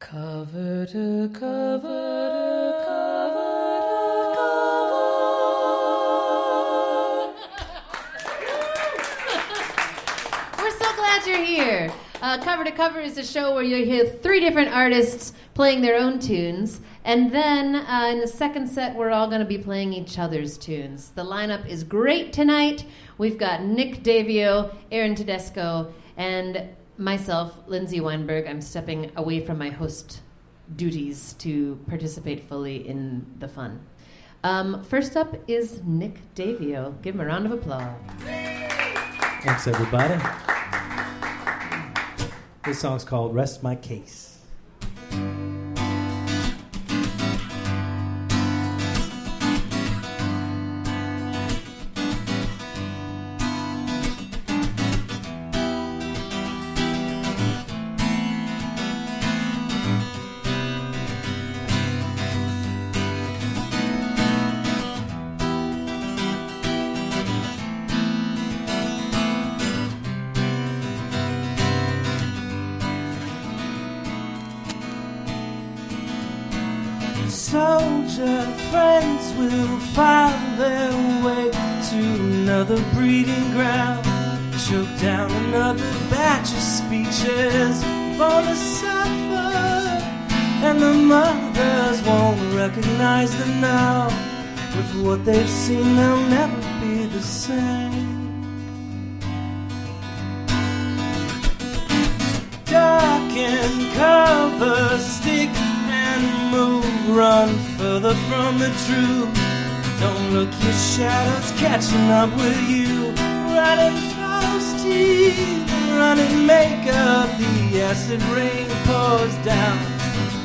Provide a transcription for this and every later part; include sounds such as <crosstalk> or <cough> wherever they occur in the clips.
Cover to cover cover to cover We're so glad you're here. Uh, cover to Cover is a show where you hear three different artists playing their own tunes, and then uh, in the second set, we're all going to be playing each other's tunes. The lineup is great tonight. We've got Nick Davio, Aaron Tedesco, and myself, Lindsay Weinberg. I'm stepping away from my host duties to participate fully in the fun. Um, first up is Nick Davio. Give him a round of applause. Thanks, everybody. This song's called Rest My Case. Born to suffer, and the mothers won't recognize them now. With what they've seen, they'll never be the same. Dark and cover, stick and move, run further from the truth. Don't look your shadows catching up with you. Running frosty, running makeup. The acid rain pours down,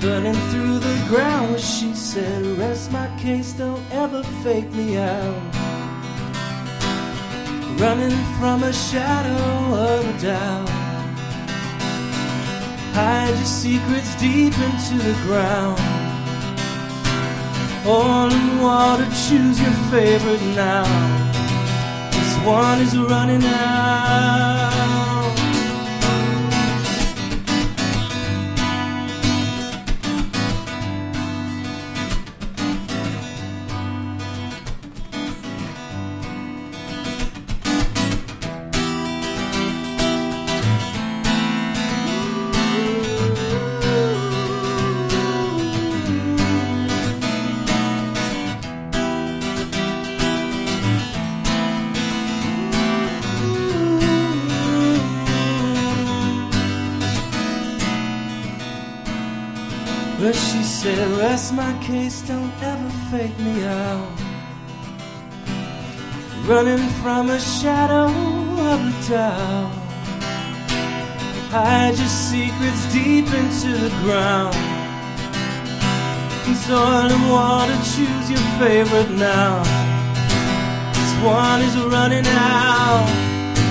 burning through the ground. She said, Rest my case, don't ever fake me out. Running from a shadow of a doubt. Hide your secrets deep into the ground. Oil and water, choose your favorite now. This one is running out. Said, Rest my case, don't ever fake me out. Running from a shadow of a doubt. Hide your secrets deep into the ground. In soil and water, choose your favorite now. This one is running out.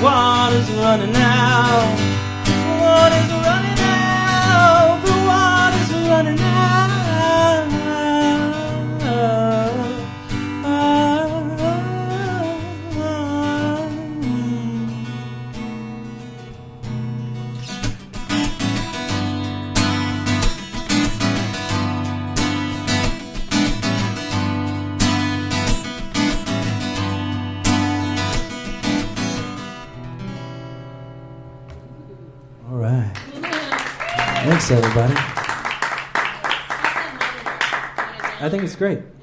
Water's running out. Thanks, everybody. I think it's great.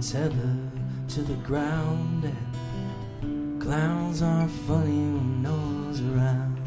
tethered to the ground. And clowns are funny when no one's around.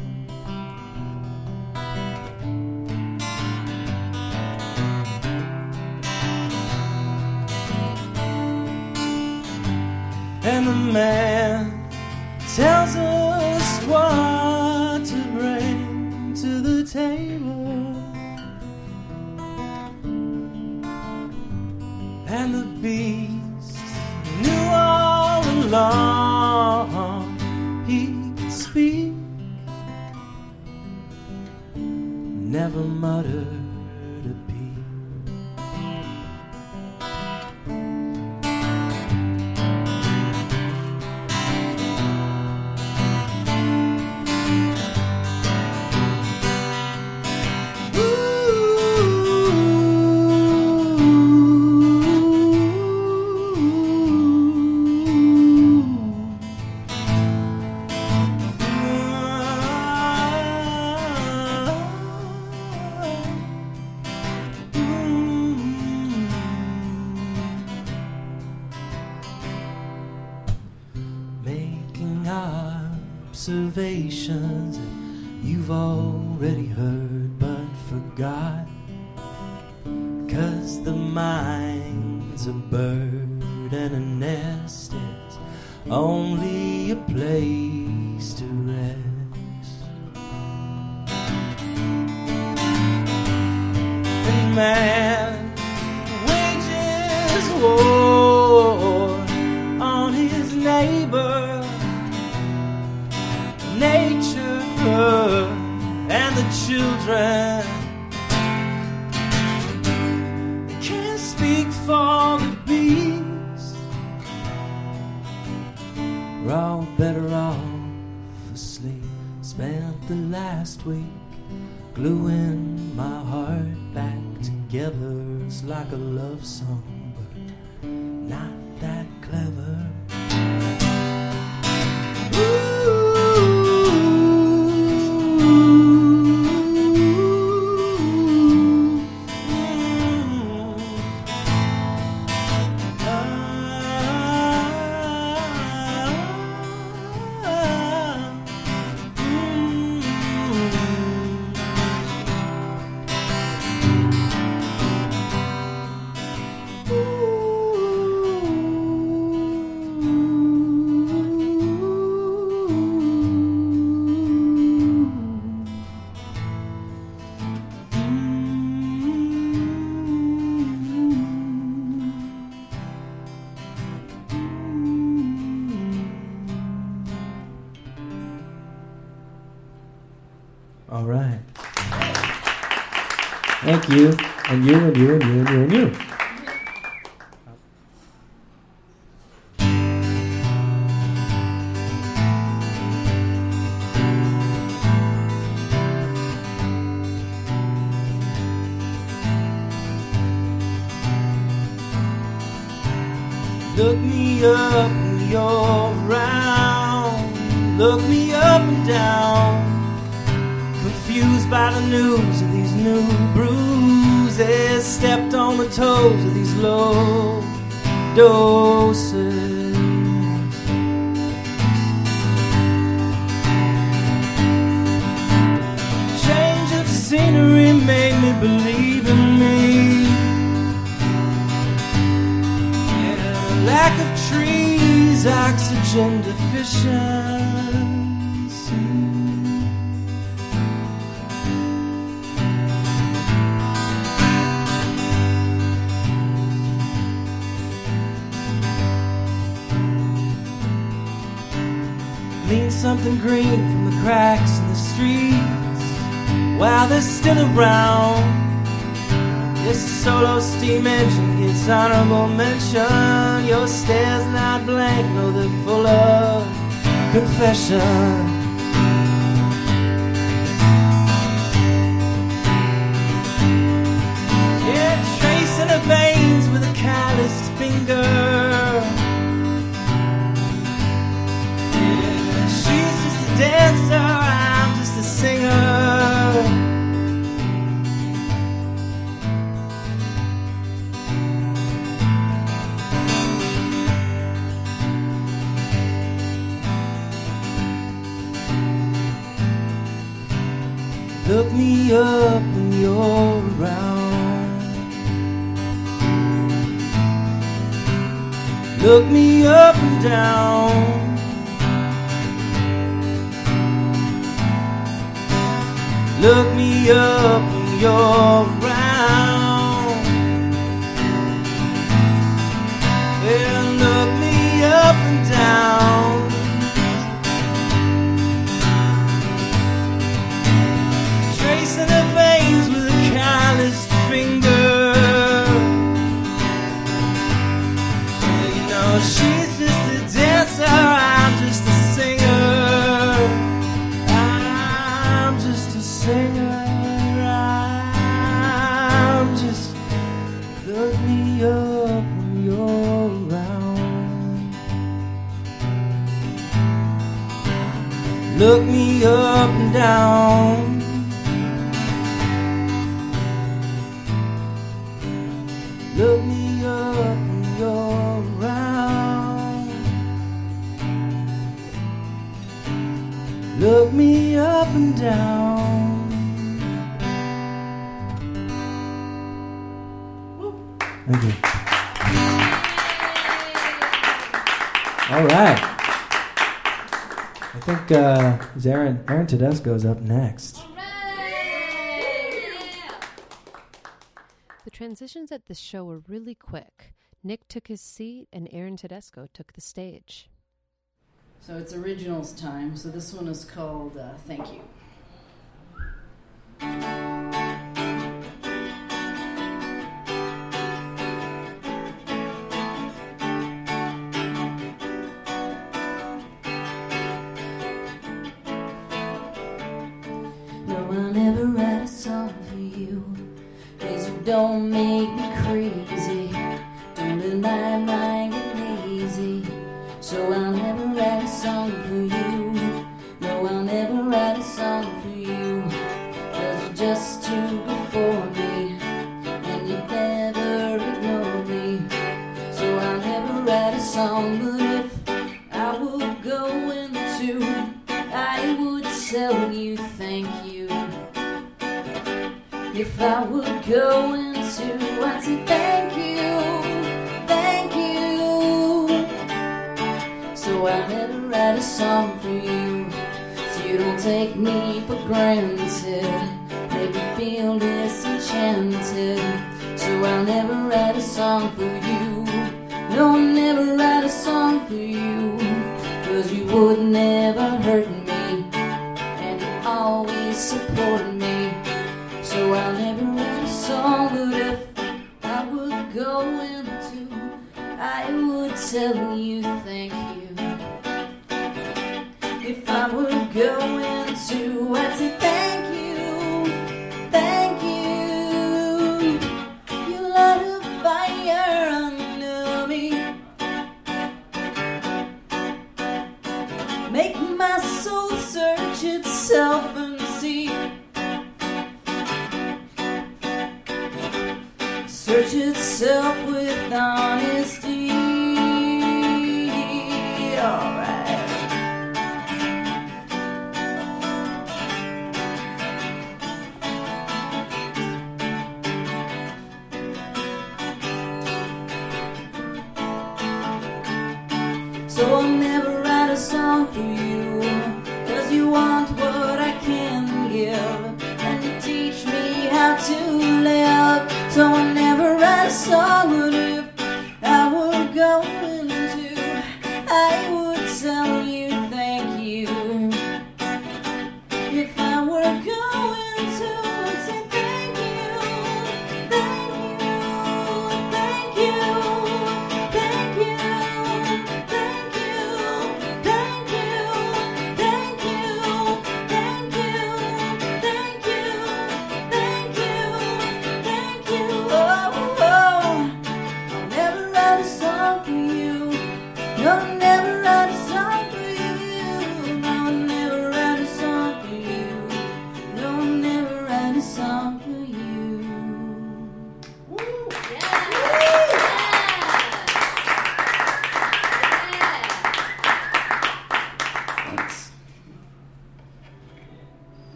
Look me up and down. Look me up when you're around. And look me up and down. Tracing the she's just a dancer, I'm just a singer. I'm just a singer. I'm just look me up when you're around. Look me up and down. And down. Thank you. All right. I think uh, Aaron Aaron Tedesco's up next. The transitions at this show were really quick. Nick took his seat and Aaron Tedesco took the stage. So it's originals time. So this one is called uh, Thank You. Don't make me crazy. Don't let my mind I would go into, I'd say thank you, thank you. So I never write a song for you, so you don't take me for granted. Make me feel disenchanted. So I'll never write a song for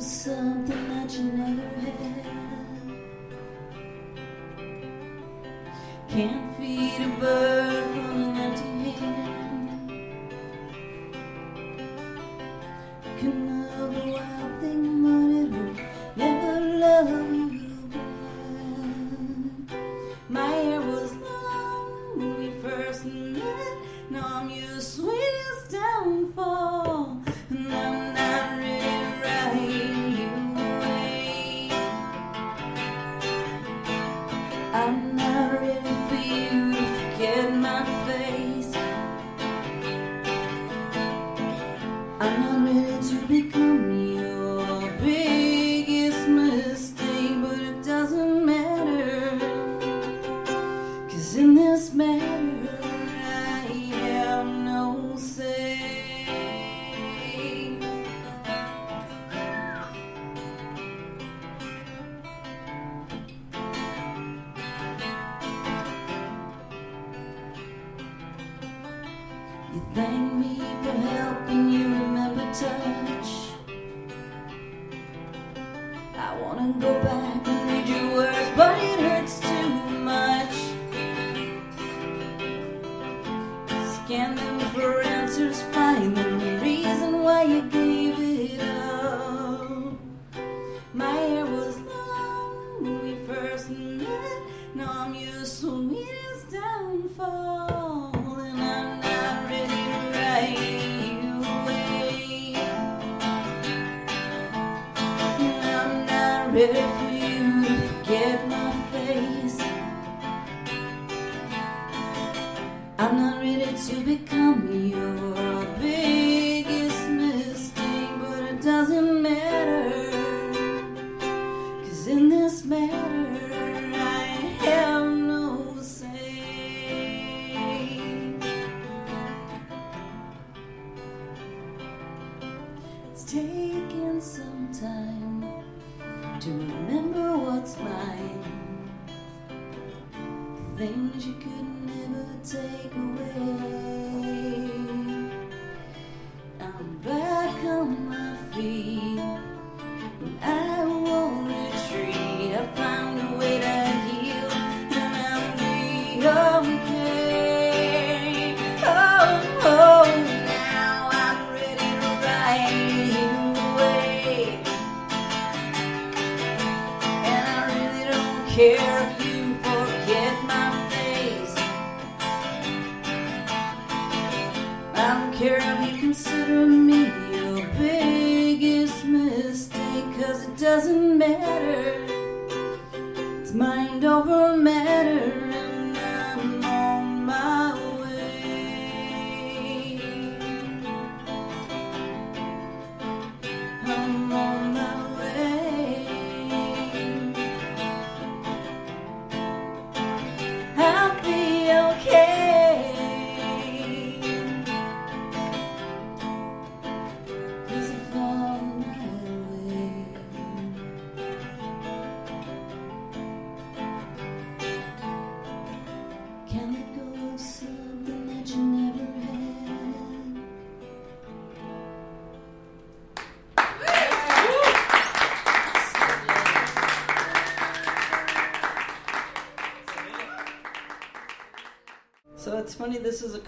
something that you never had. Can't feed a bird. back on my feet.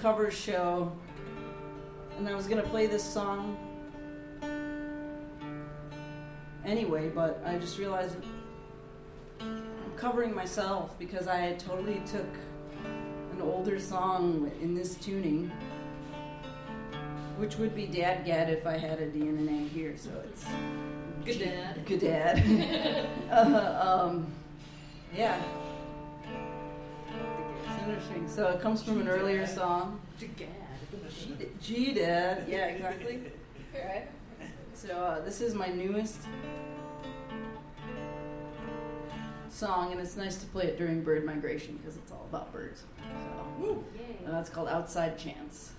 cover show, and I was gonna play this song anyway, but I just realized I'm covering myself because I totally took an older song in this tuning, which would be DADGAD if I had a DNA here, so it's. Good dad. Good dad. <laughs> <laughs> uh, um, yeah. Interesting. So it comes from an earlier song. G dad. Yeah, exactly. All right. So uh, this is my newest song, and it's nice to play it during bird migration because it's all about birds. So, that's called Outside Chance.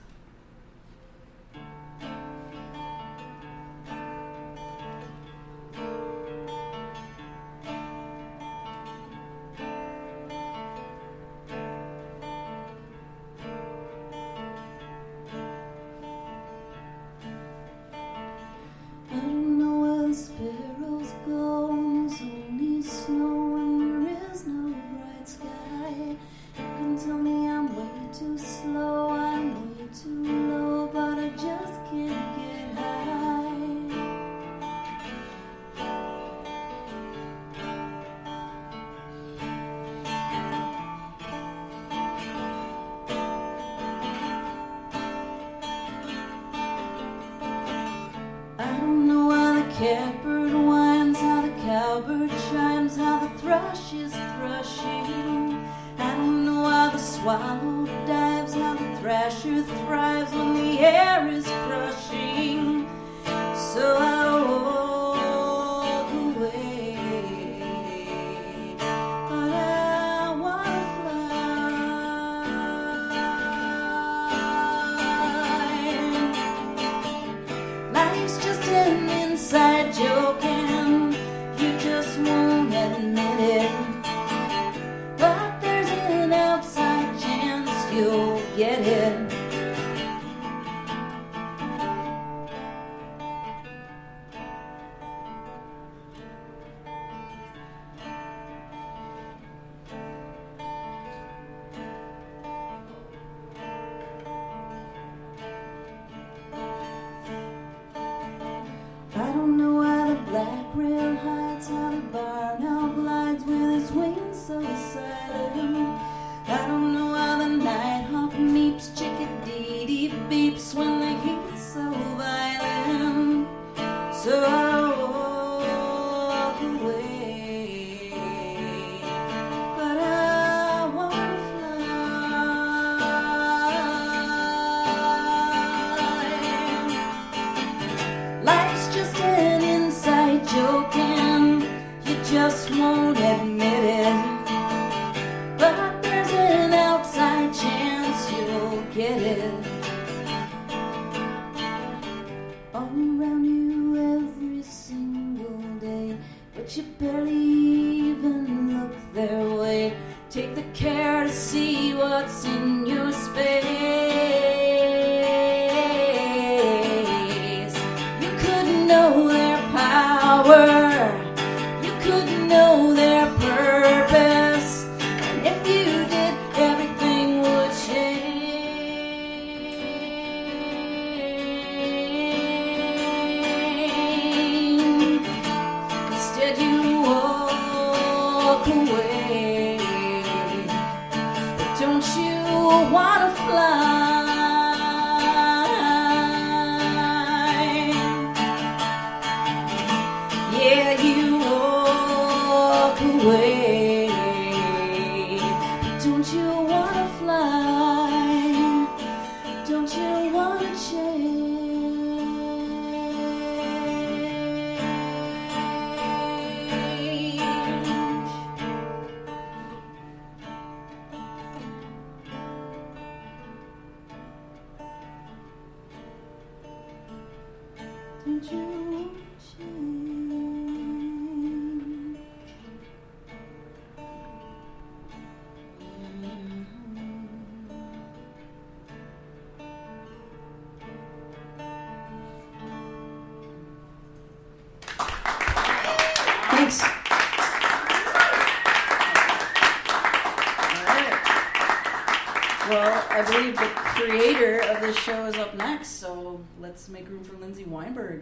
let's make room for Lindsay Weinberg.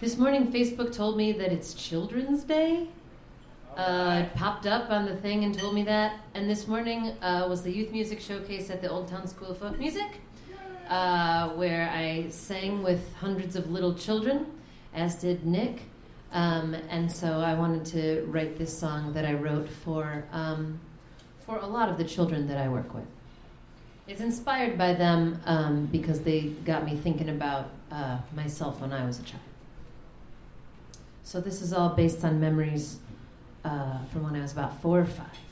This morning, Facebook told me that it's Children's Day. Uh, it popped up on the thing and told me that. And this morning uh, was the youth music showcase at the Old Town School of Folk Music, uh, where I sang with hundreds of little children, as did Nick. Um, and so I wanted to write this song that I wrote for um, for a lot of the children that I work with. It's inspired by them um, because they got me thinking about uh, myself when I was a child. So this is all based on memories uh, from when I was about four or five.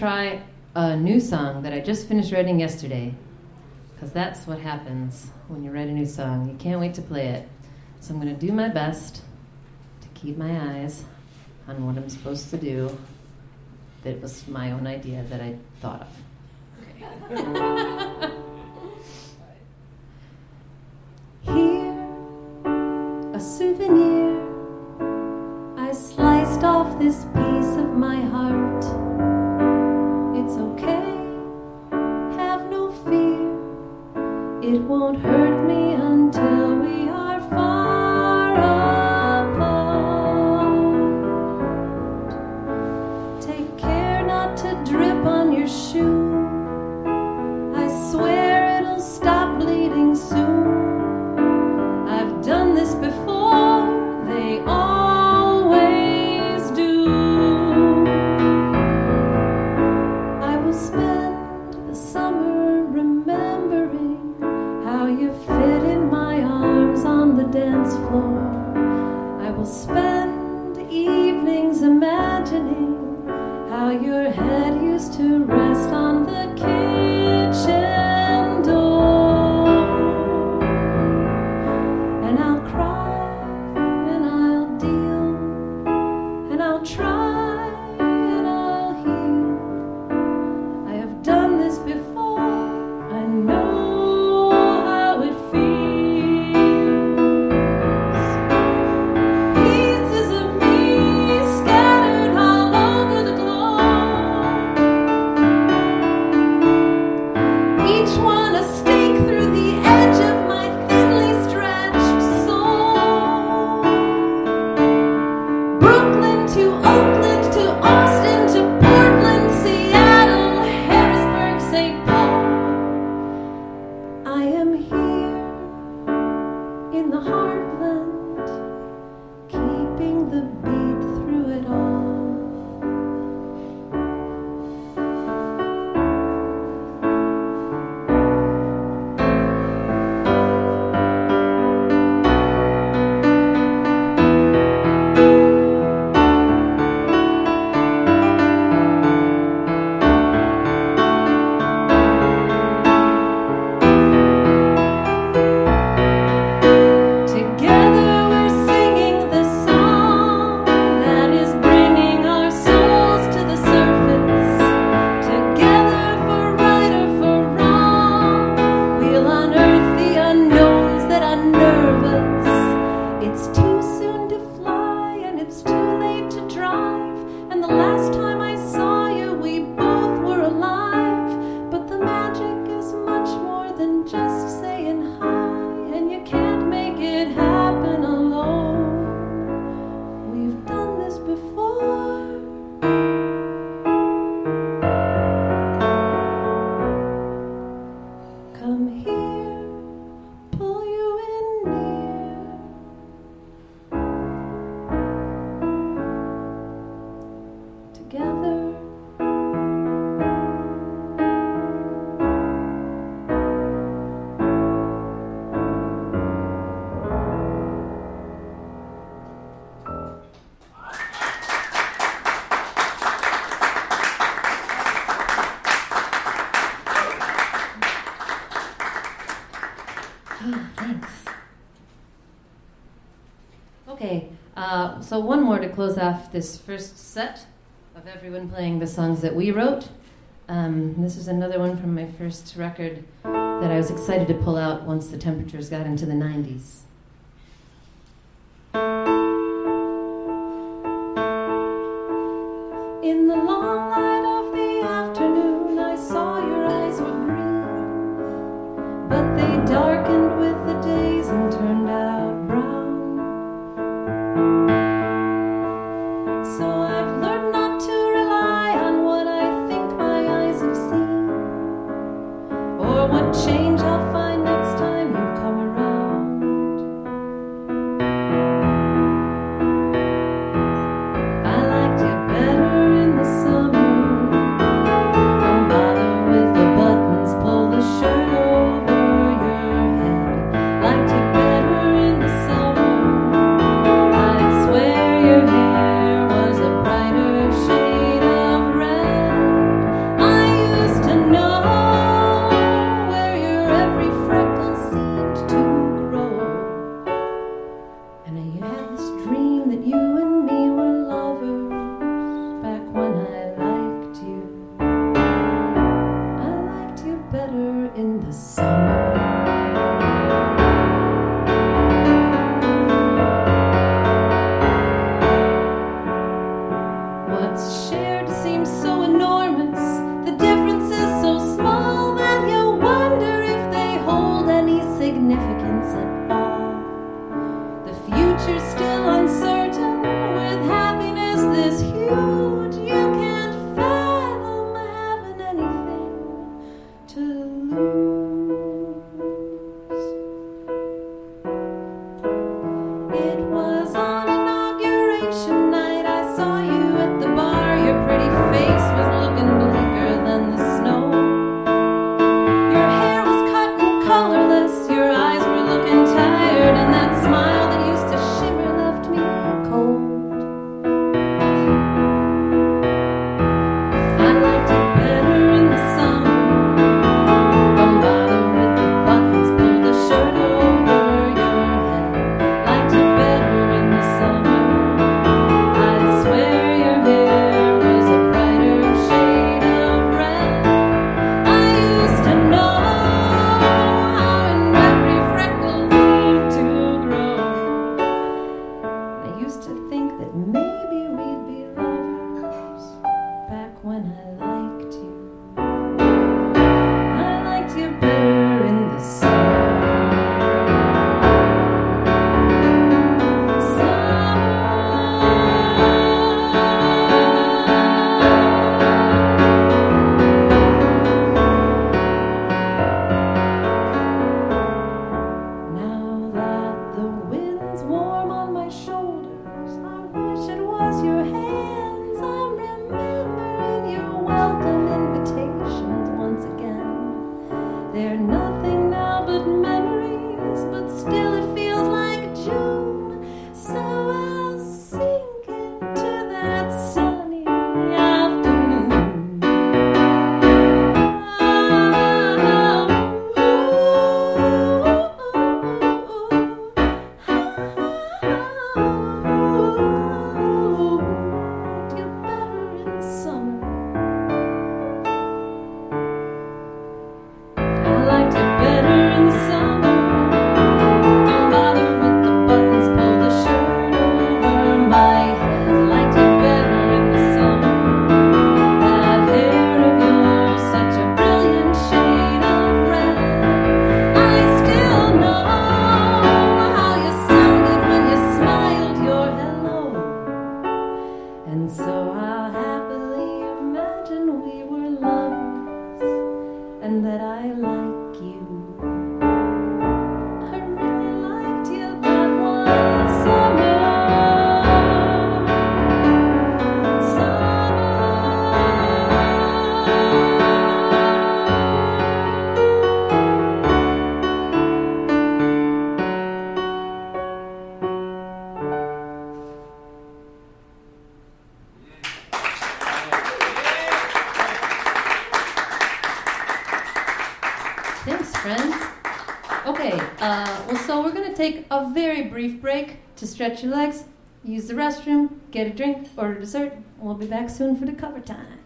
try a new song that I just finished writing yesterday, because that's what happens when you write a new song. You can't wait to play it. So I'm going to do my best to keep my eyes on what I'm supposed to do that was my own idea that I thought of. Okay. <laughs> close off this first set of everyone playing the songs that we wrote. Um, this is another one from my first record that I was excited to pull out once the temperatures got into the 90s. stretch your legs, use the restroom, get a drink, order dessert. We'll be back soon for the cover time.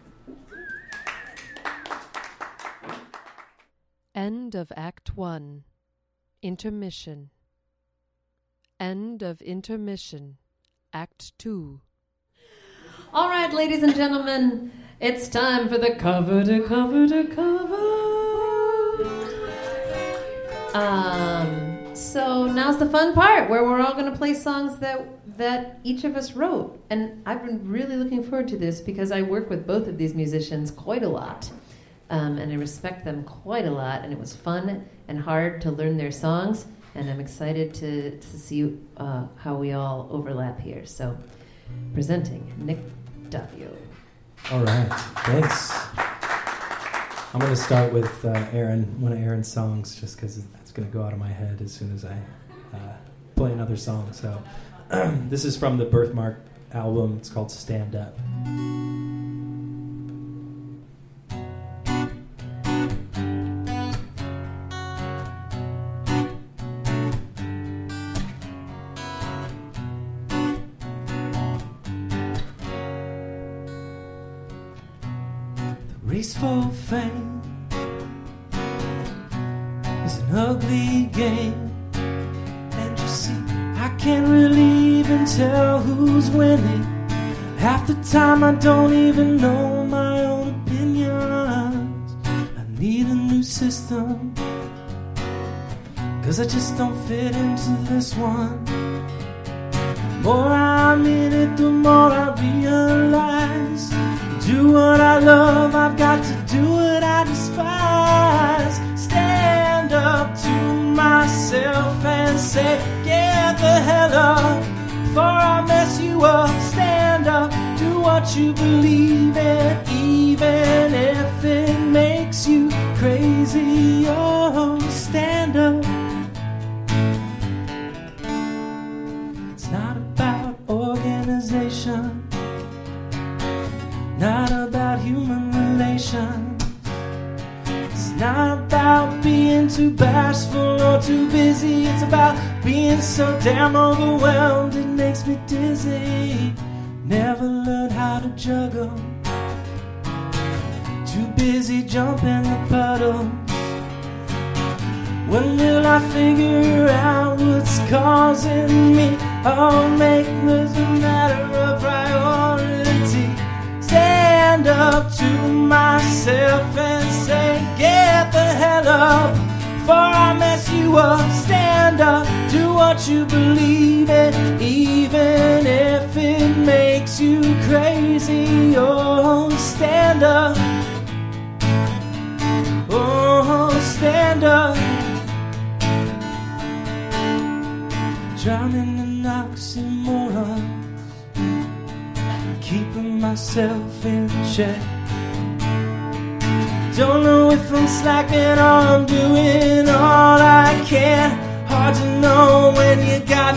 End of Act 1. Intermission. End of intermission. Act 2. All right, ladies and gentlemen, it's time for the cover to cover to cover. Um so now's the fun part where we're all going to play songs that that each of us wrote, and I've been really looking forward to this because I work with both of these musicians quite a lot, um, and I respect them quite a lot, and it was fun and hard to learn their songs, and I'm excited to to see uh, how we all overlap here. So, presenting Nick Davio. All right, thanks. I'm going to start with uh, Aaron, one of Aaron's songs, just because going to go out of my head as soon as I uh, play another song. So, <clears throat> this is from the Birthmark album. It's called Stand Up.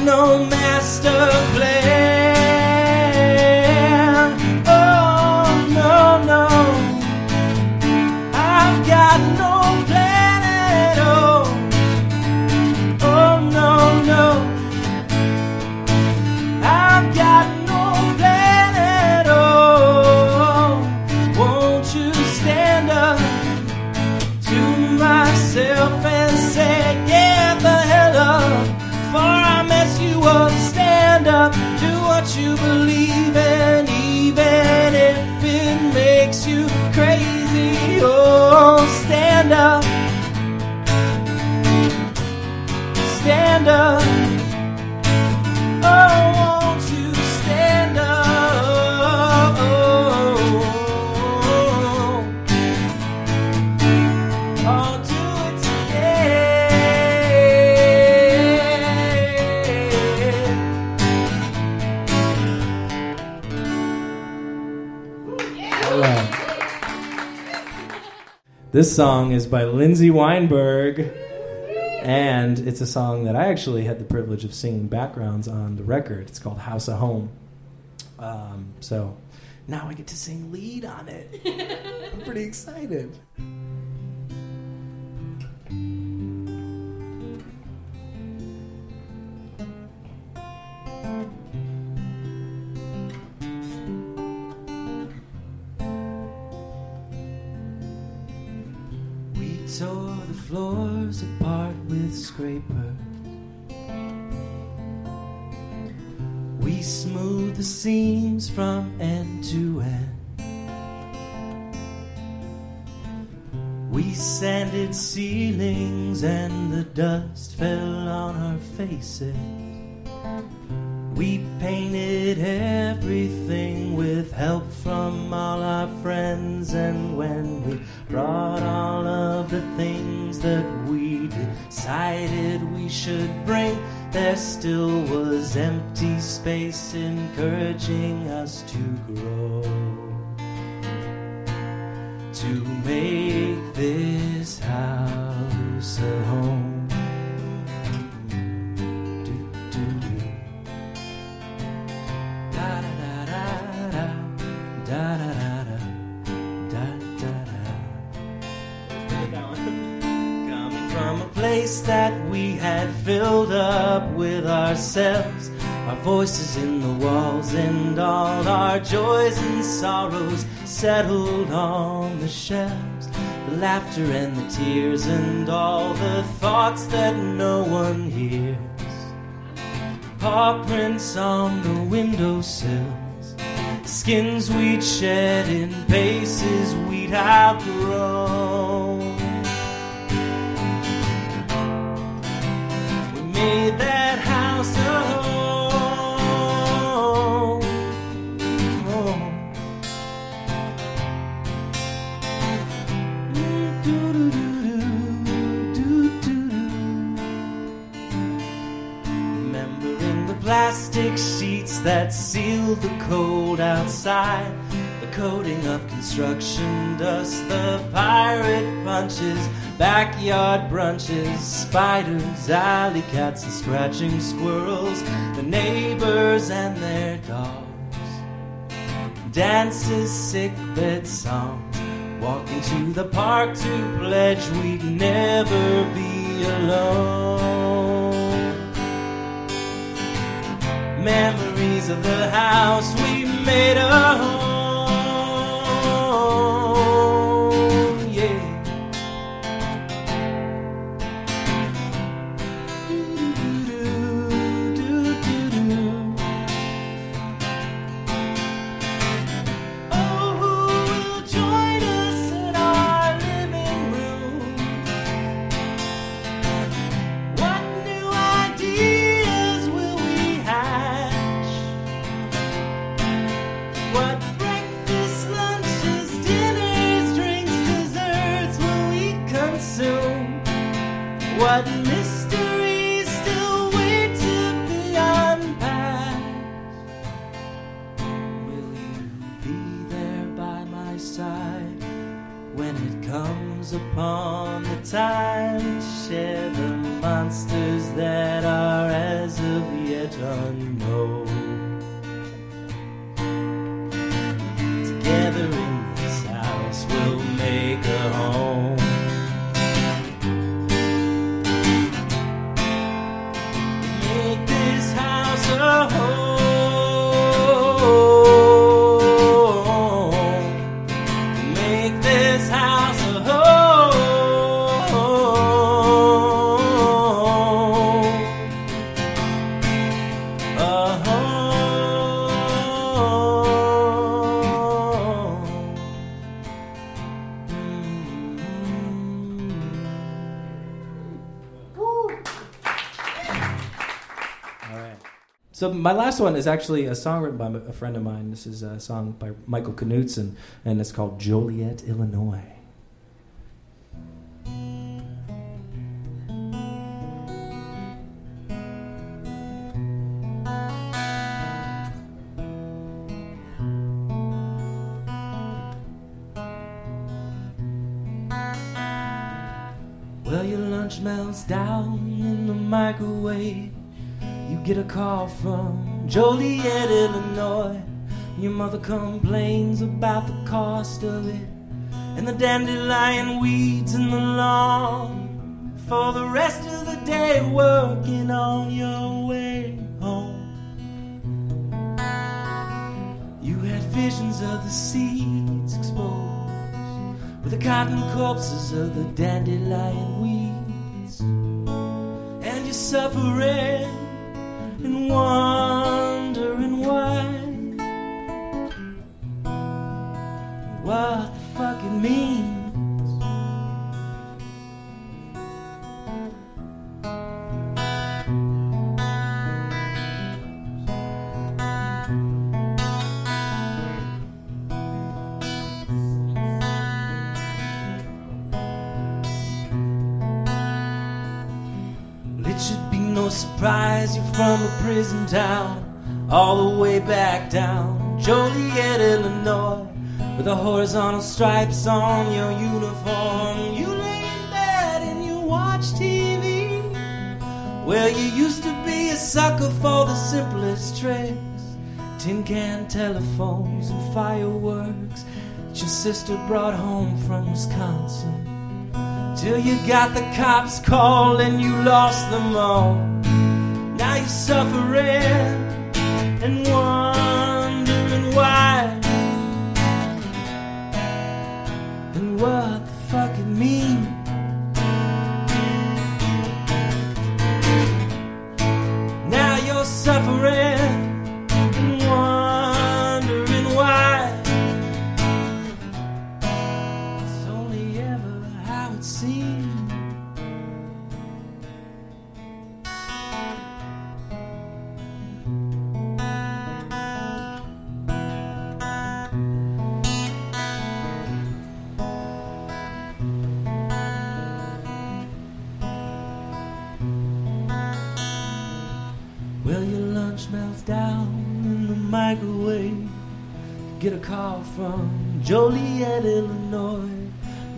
No master This song is by Lindsay Weinberg, and it's a song that I actually had the privilege of singing backgrounds on the record. It's called House of Home. Um, so now I get to sing lead on it. <laughs> I'm pretty excited. Floors apart with scrapers. We smoothed the seams from end to end. We sanded ceilings and the dust fell on our faces. We painted everything with help from all our friends, and when we brought all of the things that we decided we should bring, there still was empty space encouraging us to grow. To make this house a home. Place that we had filled up with ourselves, our voices in the walls, and all our joys and sorrows settled on the shelves. The laughter and the tears, and all the thoughts that no one hears paw prints on the windowsills, skins we'd shed in paces we'd outgrown. Made that house a home. Remembering the plastic sheets that sealed the cold outside, coating of construction dust, the pirate punches, backyard brunches, spiders, alley cats, and scratching squirrels, the neighbors and their dogs dances, sick bed songs. Walking to the park to pledge we'd never be alone. Memories of the house we made a home. My last one is actually a song written by a friend of mine. This is a song by Michael Knutson, and it's called Joliet, Illinois. Mother complains about the cost of it and the dandelion weeds in the lawn. For the rest of the day, working on your way home. You had visions of the seeds exposed, with the cotton corpses of the dandelion weeds. And you're suffering and wondering What the fuck it means. It should be no surprise you're from a prison town, all the way back down Joliet, Illinois, with the horizontal stripes on your uniform. You lay in bed and you watch TV. Well, you used to be a sucker for the simplest tricks, tin can telephones and fireworks that your sister brought home from Wisconsin. Till you got the cops called and you lost them all. Now you're suffering and wondering Joliet, Illinois.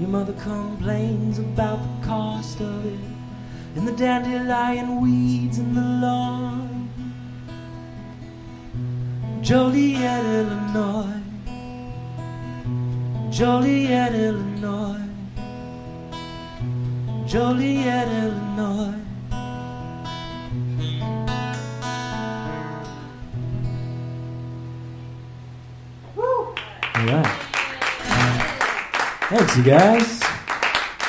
Your mother complains about the cost of it and the dandelion weeds in the lawn. Joliet, Illinois. Joliet, Illinois. Joliet, Illinois. Woo! All right. Thanks, you guys.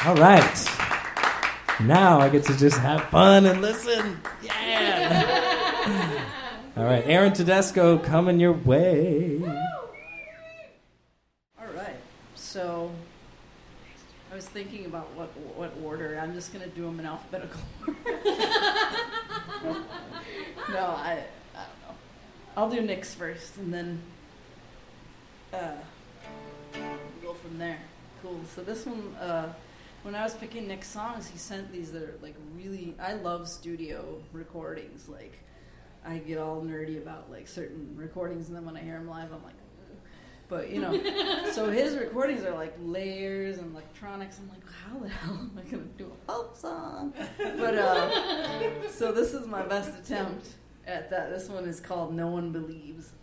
All right. Now I get to just have fun and listen. Yeah. All right, Aaron Tedesco coming your way. All right. So I was thinking about what what order. I'm just gonna do them in alphabetical <laughs> order. no, I I don't know. I'll do Nick's first, and then uh, go from there. Cool. So this one, uh, when I was picking Nick's songs, he sent these that are like really. I love studio recordings. Like, I get all nerdy about like certain recordings, and then when I hear them live, I'm like. "Ugh." But you know, <laughs> so his recordings are like layers and electronics. I'm like, how the hell am I gonna do a pop song? But uh, <laughs> so this is my best attempt at that. This one is called "No One Believes."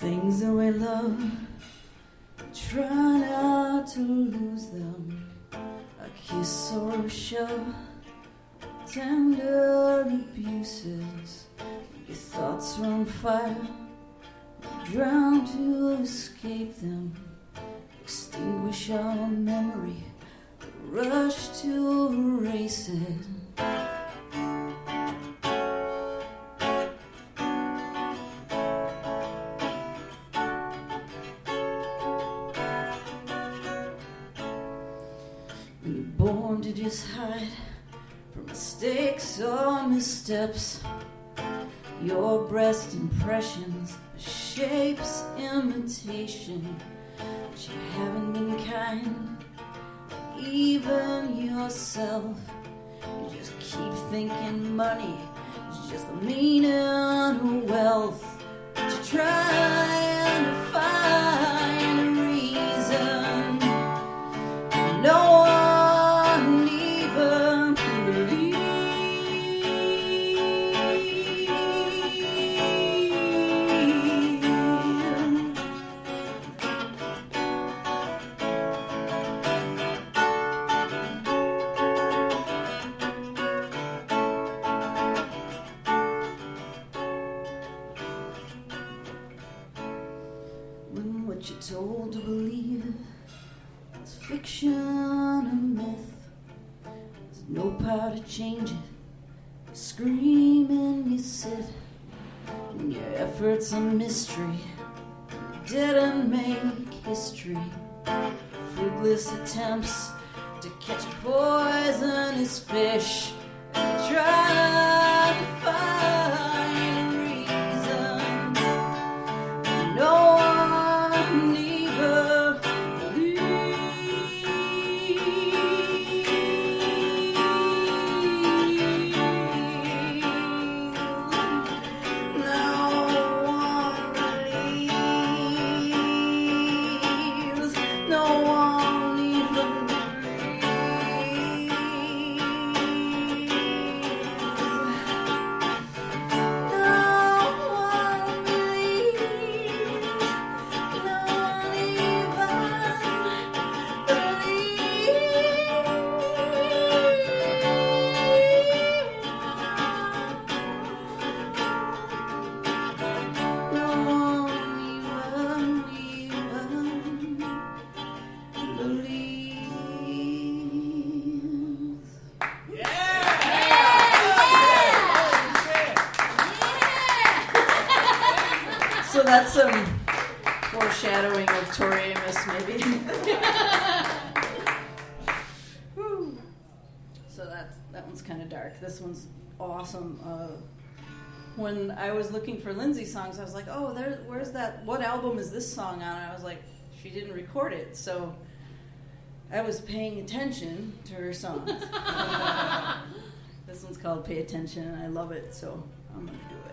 Things that we love, try not to lose them. A kiss or a shove, tender abuses. Your thoughts are on fire, drown to escape them. Extinguish our memory, rush to erase it. Your breast impressions, shapes imitation. But you haven't been kind, even yourself. You just keep thinking money is just the meaning of wealth. But you try to So that's some foreshadowing of Tori Amos, maybe. <laughs> So that's that one's kind of dark. This one's awesome. Uh, when I was looking for Lindsay songs, I was like, "Oh, there, where's that? What album is this song on?" And I was like, "She didn't record it." So I was paying attention to her songs. <laughs> this one's called "Pay Attention," and I love it. So I'm gonna do it.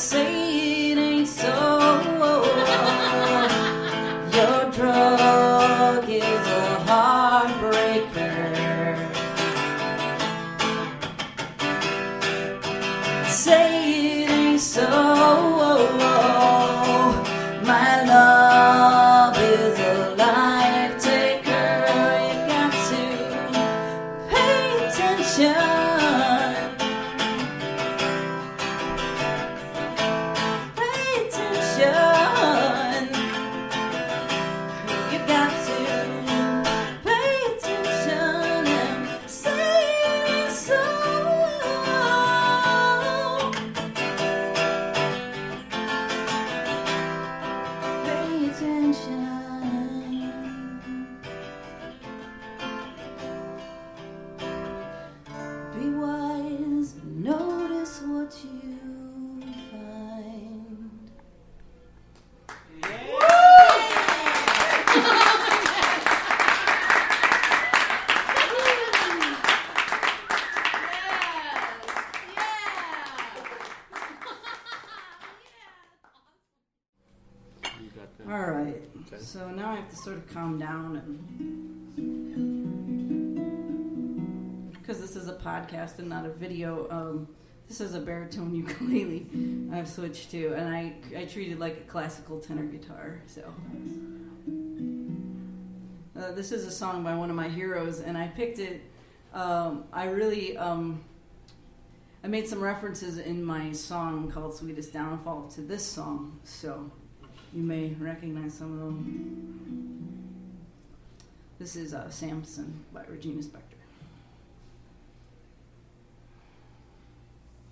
say podcast and not a video. Um, this is a baritone ukulele. <laughs> I've switched to, and I I treat it like a classical tenor guitar. So. Uh, this is a song by one of my heroes, and I picked it. Um, I really um, I made some references in my song called "Sweetest Downfall" to this song, so you may recognize some of them. This is uh, "Samson" by Regina Spektor. You are my sweetest downfall. I loved you first. I loved you first. Beneath the sheets of paper lies my truth. I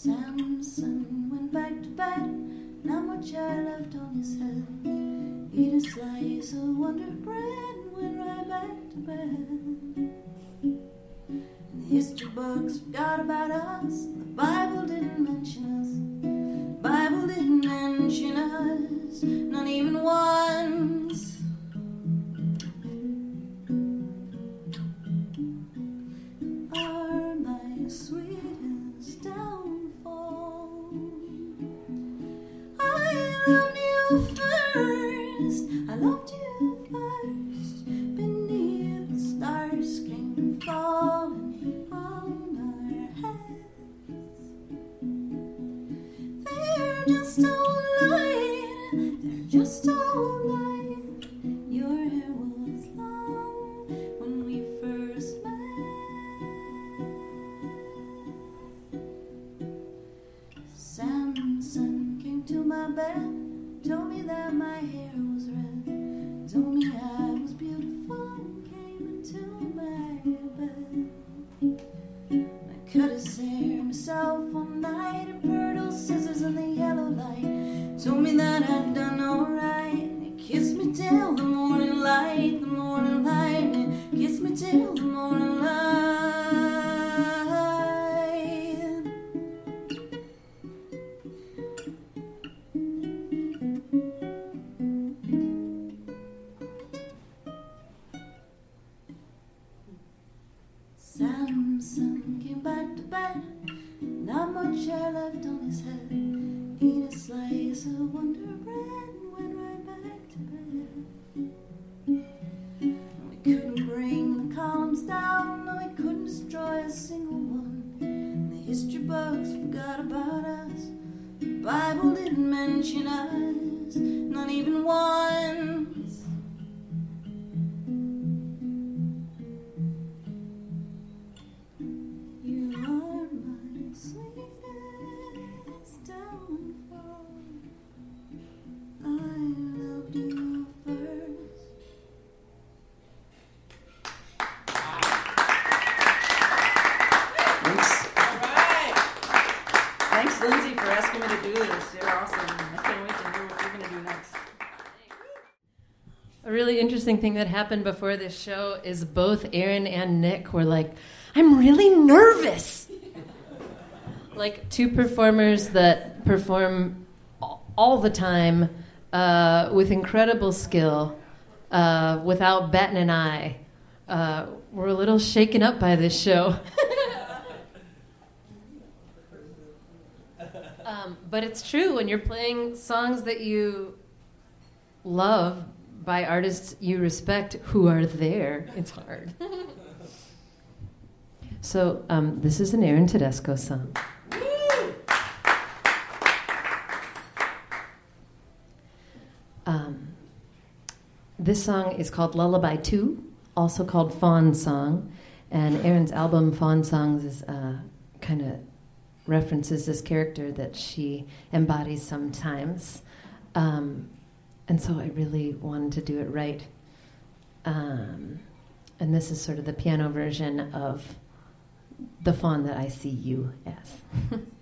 Samson went back to bed, not much hair left on his head. Eat a slice of Wonder Bread, went right back to bed. And the history books forgot about us, the Bible didn't mention us. Bible didn't mention us, not even once. A really interesting thing that happened before this show is both Aaron and Nick were like, I'm really nervous. like two performers that perform all- the time uh, with incredible skill, uh, without batting an eye. Uh, we're a little shaken up by this show. <laughs> um, but it's true when you're playing songs that you love by artists you respect who are there. It's hard. <laughs> so um, this is an Aaron Tedesco song. Um, this song is called Lullaby 2, also called Fawn Song. And Aaron's album, Fawn Songs, is uh, kind of references this character that she embodies sometimes. Um, and so I really wanted to do it right. Um, and this is sort of the piano version of the fawn that I see you as. <laughs>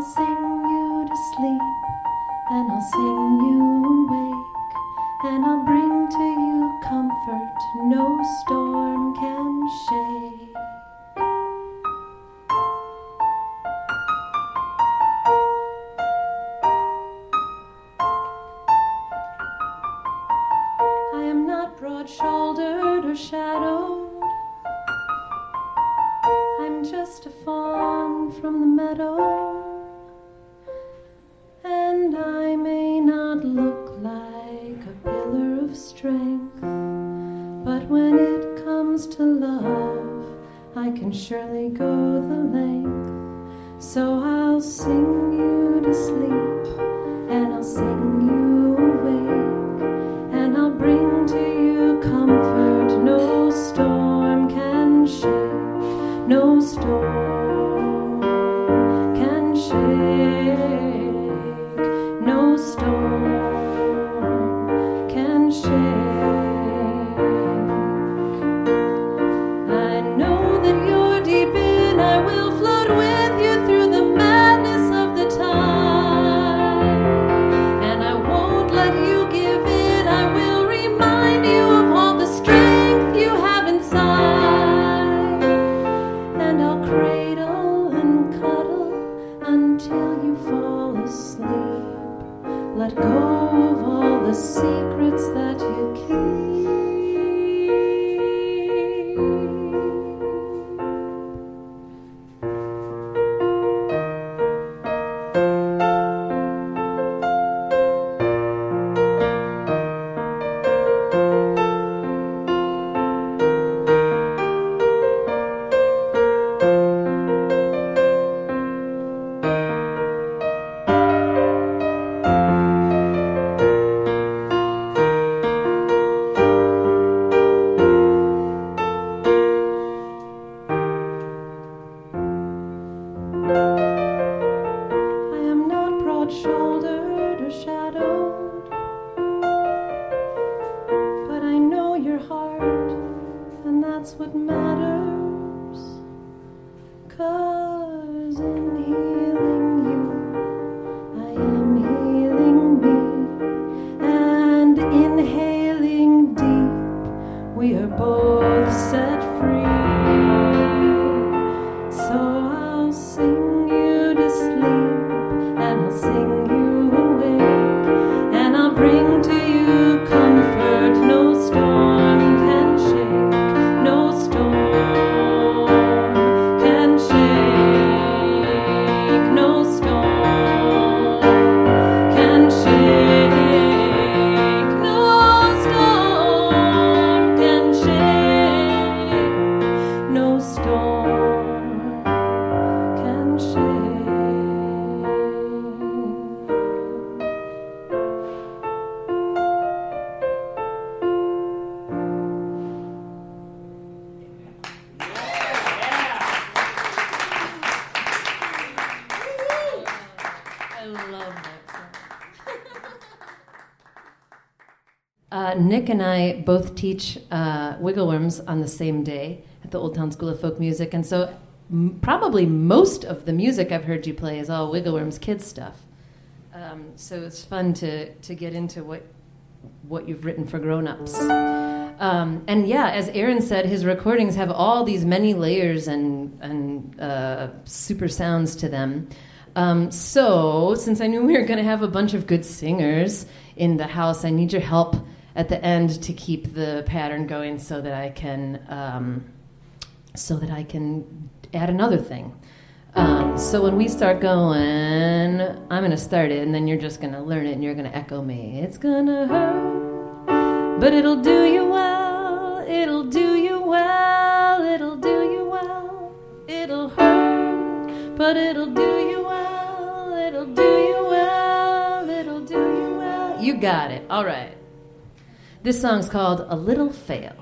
I'll sing you to sleep, and I'll sing you awake, and I'll bring Uh, Nick and I both teach uh, Wiggleworms on the same day at the Old Town School of Folk Music, and so m- probably most of the music I've heard you play is all Wiggleworms kids stuff. Um, so it's fun to to get into what what you've written for grown-ups. Um, and yeah, as Aaron said, his recordings have all these many layers and and uh, super sounds to them. Um, so, since I knew we were going to have a bunch of good singers in the house, I need your help at the end to keep the pattern going, so that I can um, so that I can add another thing. Um, so when we start going, I'm to start it, and then you're just to learn it, and you're to echo me. It's to hurt, but it'll do you well. It'll do you well. It'll do you well. It'll hurt, but it'll do you well. It'll do you well. It'll do you well. You got it. All right. This song's called A Little Fail.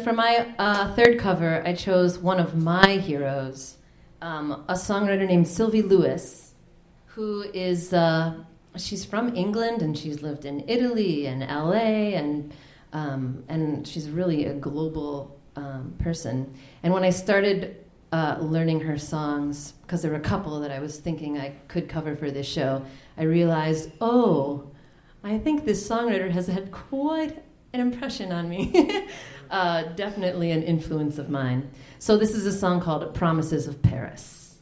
For my uh, third cover, I chose one of my heroes, um, a songwriter named Sylvie Lewis, who is uh, she's from England and she's lived in Italy and LA and um, and she's really a global um, person. And when I started uh, learning her songs, because there were a couple that I was thinking I could cover for this show, I realized, oh, I think this songwriter has had quite an impression on me. <laughs> uh, definitely an influence of mine. So this is a song called Promises of Paris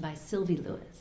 by Sylvie Lewis.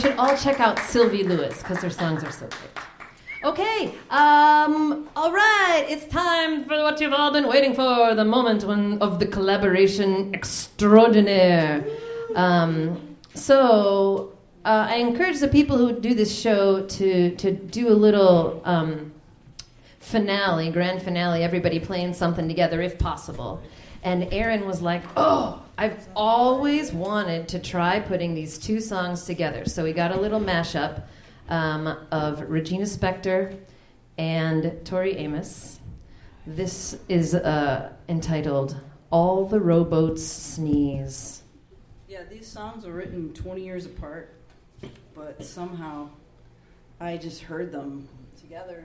should all check out Sylvie Lewis because their songs are so great. Okay, um, all right, it's time for what you've all been waiting for the moment when, of the collaboration extraordinaire. Um, so, uh, I encourage the people who do this show to, to do a little um, finale, grand finale, everybody playing something together if possible. And Aaron was like, oh, I've always wanted to try putting these two songs together. So we got a little mashup um, of Regina Spektor and Tori Amos. This is uh, entitled All the Rowboats Sneeze. Yeah, these songs were written 20 years apart, but somehow I just heard them together.